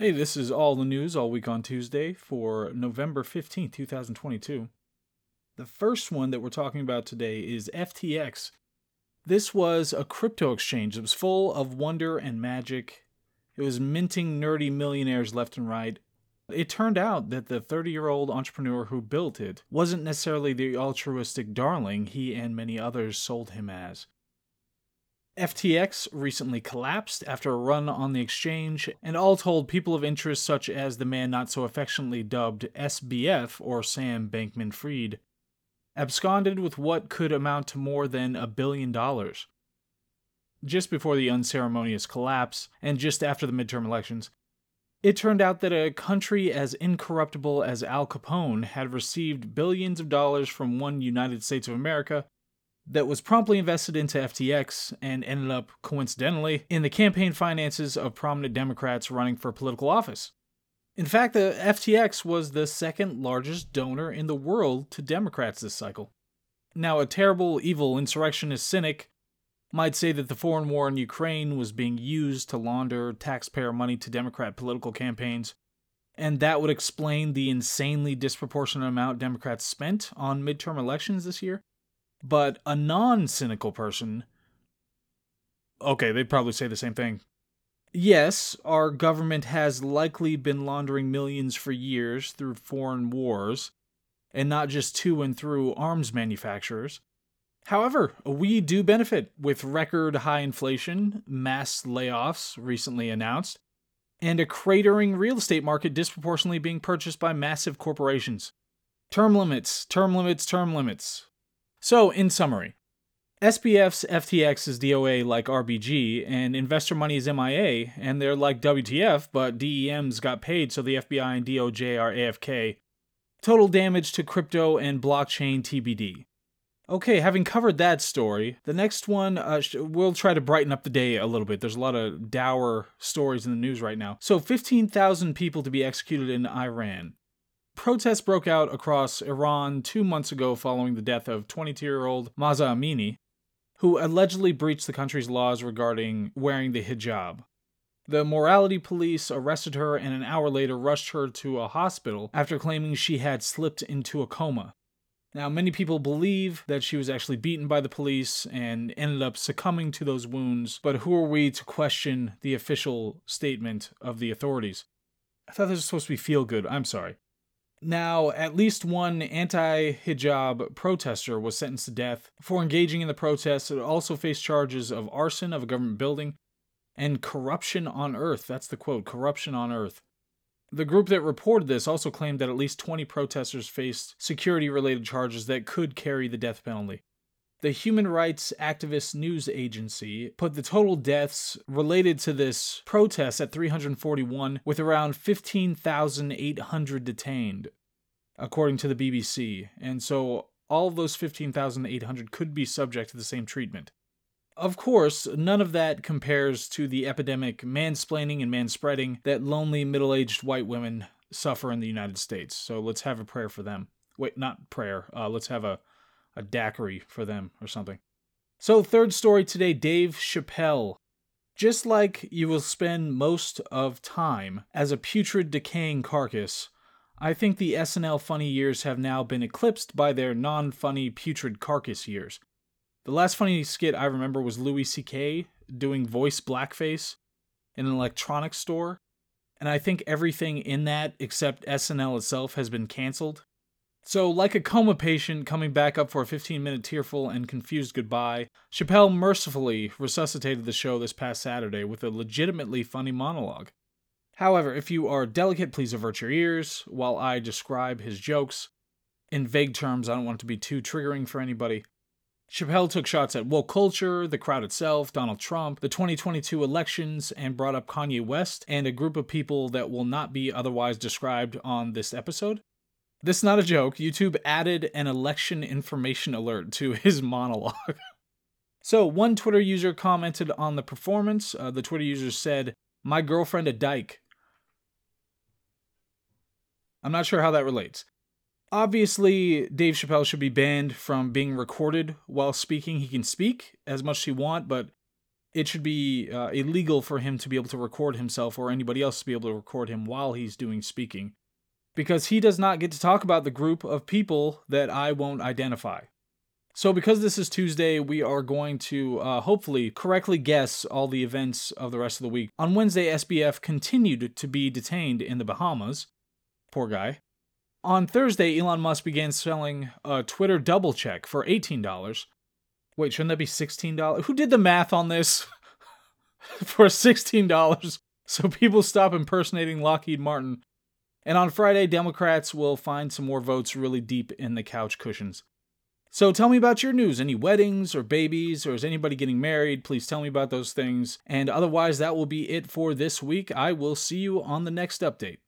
Hey, this is all the news all week on Tuesday for November 15th, 2022. The first one that we're talking about today is FTX. This was a crypto exchange that was full of wonder and magic. It was minting nerdy millionaires left and right. It turned out that the 30 year old entrepreneur who built it wasn't necessarily the altruistic darling he and many others sold him as. FTX recently collapsed after a run on the exchange, and all told, people of interest such as the man not so affectionately dubbed SBF or Sam Bankman Fried absconded with what could amount to more than a billion dollars. Just before the unceremonious collapse, and just after the midterm elections, it turned out that a country as incorruptible as Al Capone had received billions of dollars from one United States of America that was promptly invested into FTX and ended up, coincidentally, in the campaign finances of prominent Democrats running for political office. In fact, the FTX was the second largest donor in the world to Democrats this cycle. Now, a terrible, evil insurrectionist cynic might say that the foreign war in Ukraine was being used to launder taxpayer money to Democrat political campaigns, and that would explain the insanely disproportionate amount Democrats spent on midterm elections this year. But a non cynical person, okay, they'd probably say the same thing. Yes, our government has likely been laundering millions for years through foreign wars, and not just to and through arms manufacturers. However, we do benefit with record high inflation, mass layoffs recently announced, and a cratering real estate market disproportionately being purchased by massive corporations. Term limits, term limits, term limits. So, in summary, SBF's FTX is DOA like RBG, and investor money is MIA, and they're like WTF, but DEMs got paid, so the FBI and DOJ are AFK. Total damage to crypto and blockchain TBD. Okay, having covered that story, the next one, uh, we'll try to brighten up the day a little bit. There's a lot of dour stories in the news right now. So, 15,000 people to be executed in Iran. Protests broke out across Iran two months ago following the death of 22 year old Mahsa Amini, who allegedly breached the country's laws regarding wearing the hijab. The morality police arrested her and an hour later rushed her to a hospital after claiming she had slipped into a coma. Now, many people believe that she was actually beaten by the police and ended up succumbing to those wounds, but who are we to question the official statement of the authorities? I thought this was supposed to be feel good. I'm sorry. Now, at least one anti hijab protester was sentenced to death for engaging in the protests. It also faced charges of arson of a government building and corruption on earth. That's the quote corruption on earth. The group that reported this also claimed that at least 20 protesters faced security related charges that could carry the death penalty. The human rights activist news agency put the total deaths related to this protest at 341, with around 15,800 detained, according to the BBC. And so all of those 15,800 could be subject to the same treatment. Of course, none of that compares to the epidemic mansplaining and manspreading that lonely middle aged white women suffer in the United States. So let's have a prayer for them. Wait, not prayer. Uh, let's have a a daiquiri for them or something. So, third story today Dave Chappelle. Just like you will spend most of time as a putrid, decaying carcass, I think the SNL funny years have now been eclipsed by their non funny, putrid carcass years. The last funny skit I remember was Louis C.K. doing voice blackface in an electronics store, and I think everything in that except SNL itself has been canceled. So, like a coma patient coming back up for a 15 minute tearful and confused goodbye, Chappelle mercifully resuscitated the show this past Saturday with a legitimately funny monologue. However, if you are delicate, please avert your ears while I describe his jokes. In vague terms, I don't want it to be too triggering for anybody. Chappelle took shots at woke culture, the crowd itself, Donald Trump, the 2022 elections, and brought up Kanye West and a group of people that will not be otherwise described on this episode. This is not a joke. YouTube added an election information alert to his monologue. so, one Twitter user commented on the performance. Uh, the Twitter user said, My girlfriend a dyke. I'm not sure how that relates. Obviously, Dave Chappelle should be banned from being recorded while speaking. He can speak as much as he want, but it should be uh, illegal for him to be able to record himself or anybody else to be able to record him while he's doing speaking because he does not get to talk about the group of people that I won't identify. So, because this is Tuesday, we are going to uh, hopefully correctly guess all the events of the rest of the week. On Wednesday, SBF continued to be detained in the Bahamas. Poor guy. On Thursday, Elon Musk began selling a Twitter double check for $18. Wait, shouldn't that be $16? Who did the math on this? for $16 so people stop impersonating Lockheed Martin. And on Friday, Democrats will find some more votes really deep in the couch cushions. So tell me about your news. Any weddings or babies, or is anybody getting married? Please tell me about those things. And otherwise, that will be it for this week. I will see you on the next update.